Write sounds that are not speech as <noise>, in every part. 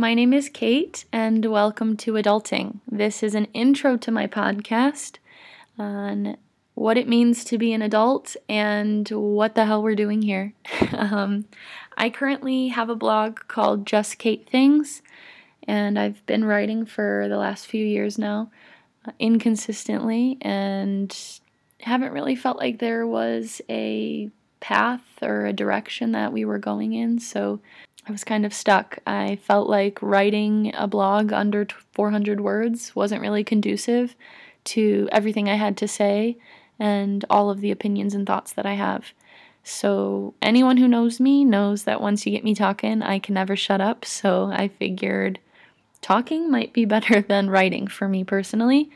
My name is Kate, and welcome to Adulting. This is an intro to my podcast on what it means to be an adult and what the hell we're doing here. <laughs> um, I currently have a blog called Just Kate Things, and I've been writing for the last few years now, uh, inconsistently, and haven't really felt like there was a path or a direction that we were going in. So I was kind of stuck. I felt like writing a blog under 400 words wasn't really conducive to everything I had to say and all of the opinions and thoughts that I have. So, anyone who knows me knows that once you get me talking, I can never shut up. So, I figured talking might be <laughs> better than writing for me personally.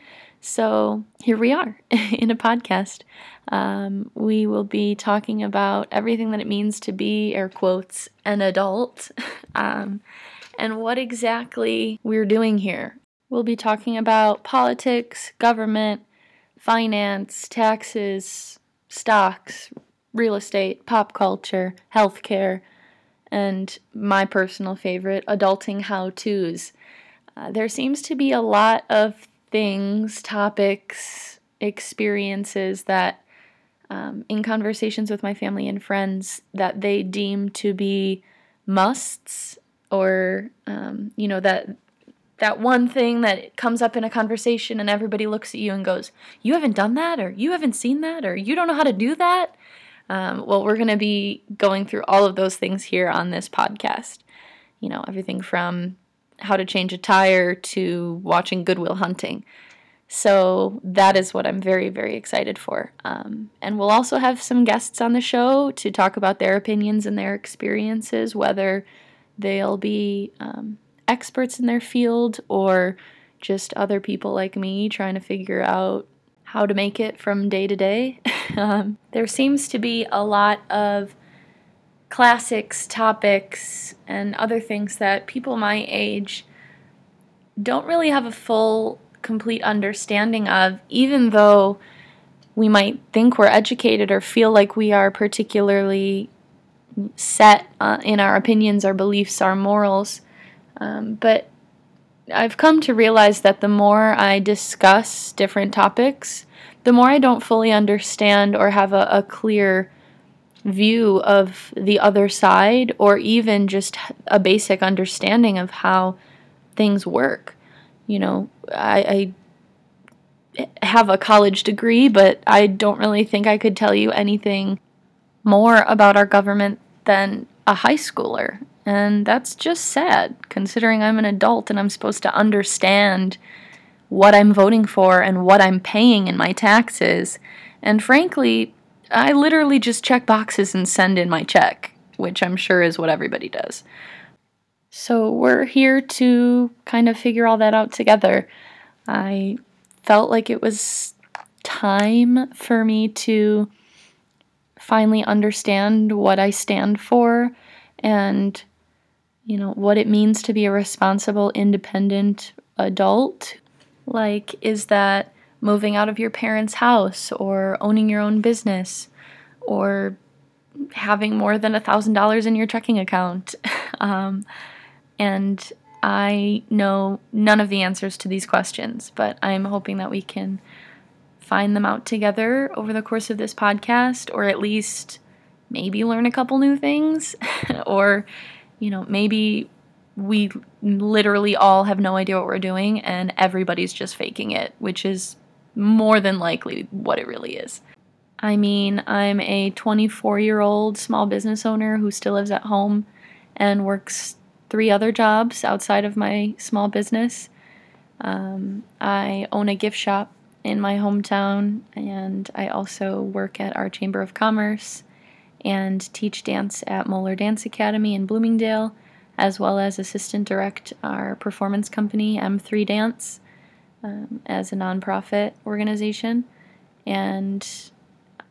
So, here we are <laughs> in a podcast. Um, we will be talking about everything that it means to be, air quotes, an adult, <laughs> um, and what exactly we're doing here. We'll be talking about politics, government, finance, taxes, stocks, real estate, pop culture, healthcare, and my personal favorite, adulting how to's. Uh, there seems to be a lot of things, topics, experiences that um, in conversations with my family and friends that they deem to be musts or um, you know that that one thing that comes up in a conversation and everybody looks at you and goes you haven't done that or you haven't seen that or you don't know how to do that. Um, well we're going to be going through all of those things here on this podcast. You know everything from how to change a tire to watching goodwill hunting so that is what I'm very, very excited for. Um, and we'll also have some guests on the show to talk about their opinions and their experiences, whether they'll be um, experts in their field or just other people like me trying to figure out how to make it from day to day. <laughs> um, there seems to be a lot of classics, topics, and other things that people my age don't really have a full complete understanding of, even though we might think we're educated or feel like we are particularly set uh, in our opinions, our beliefs, our morals. Um, but I've come to realize that the more I discuss different topics, the more I don't fully understand or have a, a clear view of the other side, or even just a basic understanding of how things work you know, I, I have a college degree, but I don't really think I could tell you anything more about our government than a high schooler. And that's just sad, considering I'm an adult and I'm supposed to understand what I'm voting for and what I'm paying in my taxes. And frankly, I literally just check boxes and send in my check, which I'm sure is what everybody does. So we're here to kind of figure all that out together. I felt like it was time for me to finally understand what I stand for and you know what it means to be a responsible independent adult. Like is that moving out of your parents' house or owning your own business or having more than a thousand dollars in your checking account. <laughs> um, and I know none of the answers to these questions, but I'm hoping that we can find them out together over the course of this podcast, or at least maybe learn a couple new things, <laughs> or, you know, maybe we literally all have no idea what we're doing and everybody's just faking it, which is more than likely what it really is. I mean, I'm a 24 year old small business owner who still lives at home and works three other jobs outside of my small business. Um, I own a gift shop in my hometown, and I also work at our Chamber of Commerce and teach dance at Moeller Dance Academy in Bloomingdale, as well as assistant direct our performance company, M3 Dance, um, as a nonprofit organization. And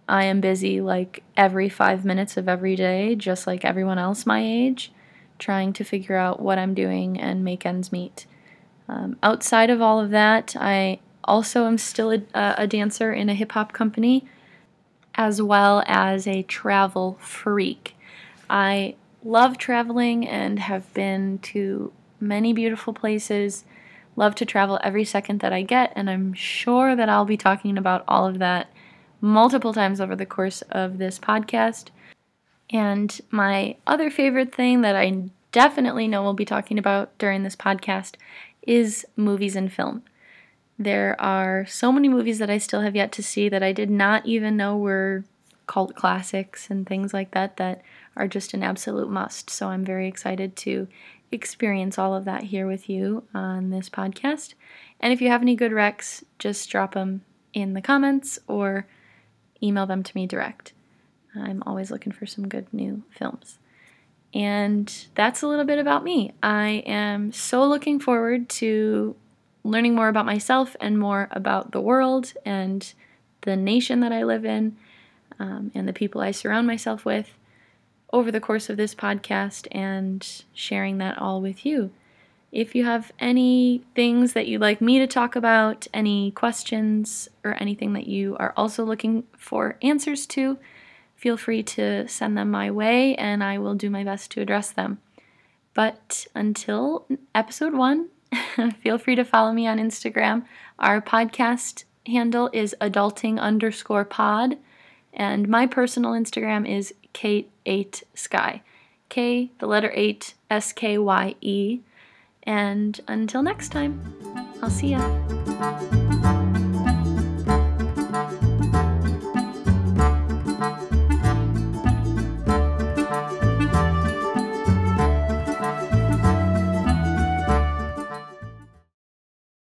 I am busy like every five minutes of every day, just like everyone else my age trying to figure out what I'm doing and make ends meet. Um, outside of all of that, I also am still a, a dancer in a hip hop company as well as a travel freak. I love traveling and have been to many beautiful places. Love to travel every second that I get, and I'm sure that I'll be talking about all of that multiple times over the course of this podcast. And my other favorite thing that I definitely know we'll be talking about during this podcast is movies and film. There are so many movies that I still have yet to see that I did not even know were cult classics and things like that that are just an absolute must. So I'm very excited to experience all of that here with you on this podcast. And if you have any good recs, just drop them in the comments or email them to me direct. I'm always looking for some good new films. And that's a little bit about me. I am so looking forward to learning more about myself and more about the world and the nation that I live in um, and the people I surround myself with over the course of this podcast and sharing that all with you. If you have any things that you'd like me to talk about, any questions, or anything that you are also looking for answers to, feel free to send them my way and I will do my best to address them. But until episode one, <laughs> feel free to follow me on Instagram. Our podcast handle is adulting underscore pod, and my personal Instagram is Kate8Skye. K, the letter 8, S K Y E. And until next time, I'll see ya.